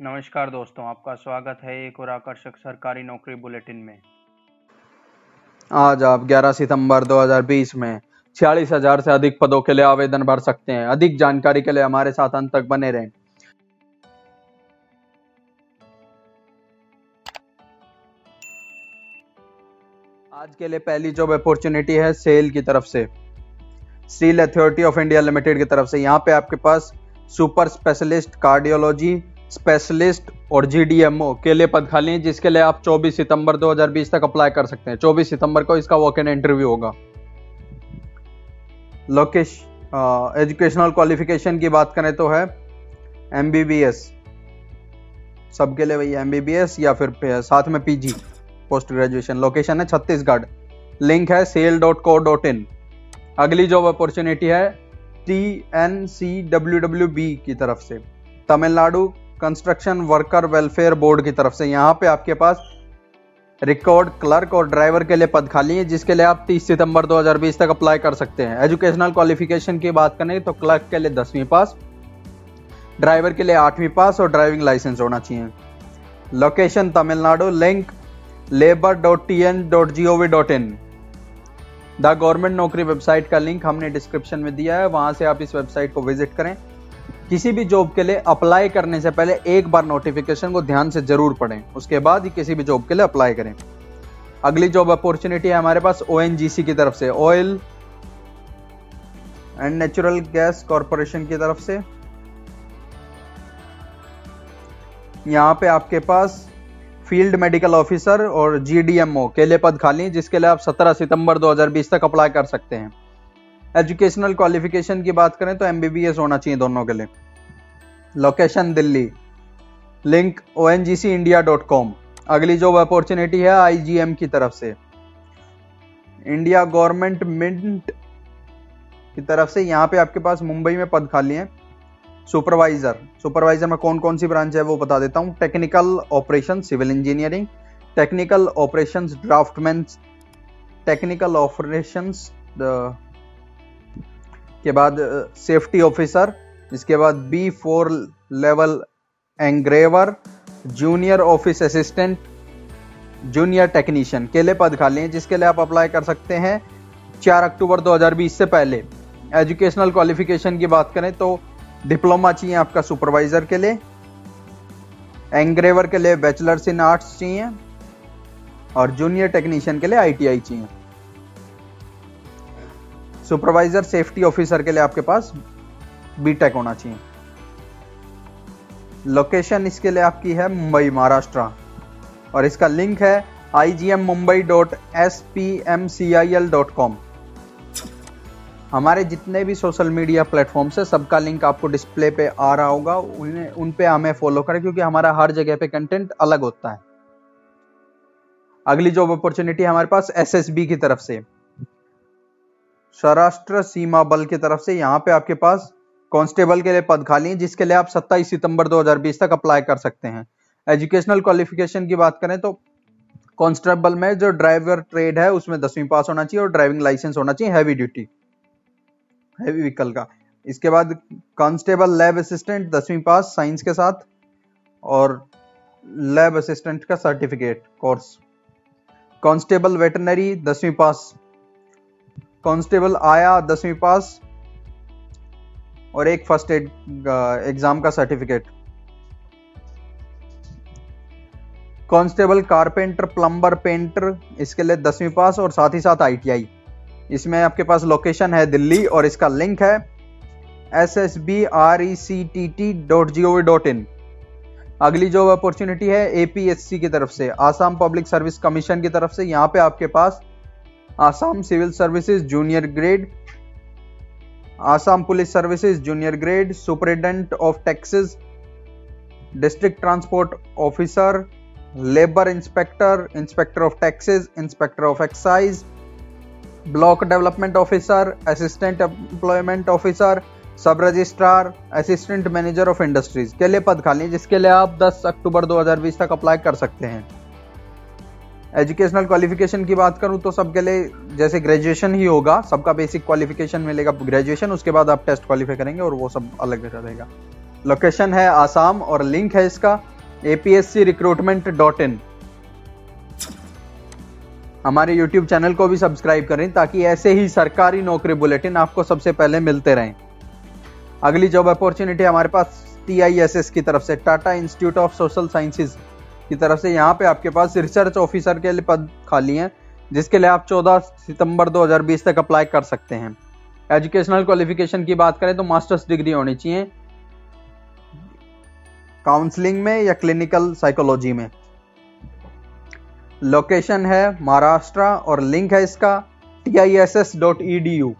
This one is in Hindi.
नमस्कार दोस्तों, आपका स्वागत है एक और आकर्षक सरकारी नौकरी बुलेटिन में। आज आप 11 सितंबर 2020 में छियालीस हज़ार से अधिक पदों के लिए आवेदन भर सकते हैं। अधिक जानकारी के लिए हमारे साथ अंत तक बने रहें। आज के लिए पहली जॉब अपॉर्चुनिटी है सेल की तरफ़ से। Steel Authority of India Limited की तरफ़ से। यहाँ पे आपके पास सुपर स्पेशलिस्ट कार्डियोलॉजी स्पेशलिस्ट और जीडीएमओ के लिए पद खाली हैं, जिसके लिए आप 24 सितंबर 2020 तक अप्लाई कर सकते हैं। 24 सितंबर को इसका वॉक इन इंटरव्यू होगा लोकेश एजुकेशनल क्वालिफिकेशन की बात करें तो है एमबीबीएस सबके लिए वही एम या फिर साथ में पीजी पोस्ट ग्रेजुएशन लोकेशन है छत्तीसगढ़। लिंक है cell dot co dot in अगली जॉब अपॉर्चुनिटी है T N C W W B की तरफ़ से। Tamil Nadu construction worker welfare board की तरफ़ से। यहाँ पे आपके पास रिकॉर्ड क्लर्क और ड्राइवर के लिए पद खाली है, जिसके लिए आप 30 सितंबर 2020 तक अप्लाई कर सकते हैं। एजुकेशनल क्वालिफिकेशन की बात करें तो क्लर्क के लिए दसवीं पास, ड्राइवर के लिए आठवीं पास और ड्राइविंग लाइसेंस होना चाहिए। Location Tamil Nadu link labour dot T N dot G O V dot in the government Naukri website का लिंक हमने डिस्क्रिप्शन में दिया है, वहाँ से आप इस वेबसाइट को विज़िट करें। किसी भी जॉब के लिए अप्लाई करने से पहले एक बार नोटिफिकेशन को ध्यान से ज़रूर पढ़ें। उसके बाद ही किसी भी जॉब के लिए अप्लाई करें। अगली जॉब अपॉर्चुनिटी है हमारे पास ओएनजीसी की तरफ़ से। Oil and natural gas corporation की तरफ़ से। यहाँ पे आपके पास फ़ील्ड मेडिकल ऑफिसर और जीडीएमओ के लिए पद खाली, जिसके लिए आप 17 सितंबर 2020 तक अप्लाई कर सकते हैं। एजुकेशनल क्वालिफिकेशन की बात करें तो एमबीबीएस होना चाहिए दोनों के लिए। Location Delhi. Link O India dot com अगली जॉब अपॉर्चुनिटी है आईजीएम की तरफ़ से। इंडिया गवर्नमेंट मिंट की तरफ़ से यहाँ पे आपके पास मुंबई में पद खाली है। सुपरवाइजर सुपरवाइजर में कौन कौन सी ब्रांच है वो बता देता हूँ। Technical operation civil engineering technical operations draftsman technical operations के बाद सेफ्टी ऑफिसर इसके बाद B four level engraver junior office assistant junior technician के लिए पद खाली हैं, जिसके लिए आप अप्लाई कर सकते हैं 4 अक्टूबर 2020 से पहले। एजुकेशनल क्वालिफिकेशन की बात करें तो डिप्लोमा चाहिए आपका सुपरवाइजर के लिए एंग्रेवर के लिए बैचलर्स इन आर्ट्स चाहिए, और जूनियर टेक्नीशियन के लिए आईटीआई चाहिए। सुपरवाइजर सेफ्टी ऑफिसर के लिए आपके पास बीटेक होना चाहिए। लोकेशन इसके लिए आपकी है मुंबई, महाराष्ट्र। और इसका लिंक है I G M Mumbai dot S P M C I L dot com हमारे जितने भी सोशल मीडिया प्लेटफॉर्म है, सबका लिंक आपको डिस्प्ले पे आ रहा होगा। उन्हें उन पे हमें फॉलो करें, क्योंकि हमारा हर जगह पे कंटेंट अलग होता है। अगली जॉब अपॉर्चुनिटी हमारे पास एसएसबी की तरफ़ से। सौराष्ट्र सीमा बल की तरफ़ से यहाँ पे आपके पास कांस्टेबल के लिए पद खाली है, जिसके लिए आप 27 सितंबर 2020 तक अप्लाई कर सकते हैं। एजुकेशनल क्वालिफिकेशन की बात करें तो कांस्टेबल में जो ड्राइवर ट्रेड है, उसमें दसवीं पास होना चाहिए और ड्राइविंग लाइसेंस होना चाहिए, हैवी ड्यूटी, हैवी व्हीकल का। इसके बाद कांस्टेबल लैब असिस्टेंट दसवीं पास साइंस के साथ और लैब असिस्टेंट का सर्टिफिकेट कोर्स। कांस्टेबल वेटनरी दसवीं पास कांस्टेबल आया दसवीं पास और एक फ़र्स्ट एड एग्ज़ाम का certificate. Constable, carpenter, plumber, painter, इसके लिए दसवीं पास और साथ ही साथ आईटीआई। इसमें आपके पास लोकेशन है दिल्ली और इसका लिंक है S S B R E C T T dot G O V dot in अगली जॉब अपॉर्चुनिटी है एपीएससी की तरफ़ से, आसाम पब्लिक सर्विस कमीशन की तरफ़ से, यहाँ पे आपके पास Assam civil services junior grade Assam police services junior grade superintendent of taxes district transport officer labour inspector inspector of taxes inspector of excise block development officer assistant employment officer sub registrar assistant manager of industries के लिए पद खाली जिसके लिए आप 10 अक्टूबर 2020 तक अप्लाई कर सकते हैं। एजुकेशनल क्वालिफिकेशन की बात करूँ तो सबके लिए जैसे ग्रेजुएशन ही होगा, सबका बेसिक क्वालिफिकेशन मिलेगा। ग्रेजुएशन उसके बाद आप टेस्ट क्वालिफाई करेंगे और वो सब अलग रहेगा। लोकेशन है आसाम और लिंक है इसका एपीएससी रिक्रूटमेंट डॉट इन हमारे यूट्यूब चैनल को भी सब्सक्राइब करें ताकि ऐसे ही सरकारी नौकरी बुलेटिन आपको सबसे पहले मिलते रहें। अगली जॉब अपॉर्चुनिटी हमारे पास टी आई एस एस की तरफ़ से Tata institute of social sciences की तरफ़ से यहाँ पे आपके पास रिसर्च ऑफिसर के लिए पद खाली हैं, जिसके लिए आप 14 सितंबर 2020 तक अप्लाई कर सकते हैं। एजुकेशनल क्वालिफिकेशन की बात करें तो मास्टर्स डिग्री होनी चाहिए। काउंसलिंग में या क्लिनिकल साइकोलॉजी में। लोकेशन है महाराष्ट्र और लिंक है इसका T I S S dot E D U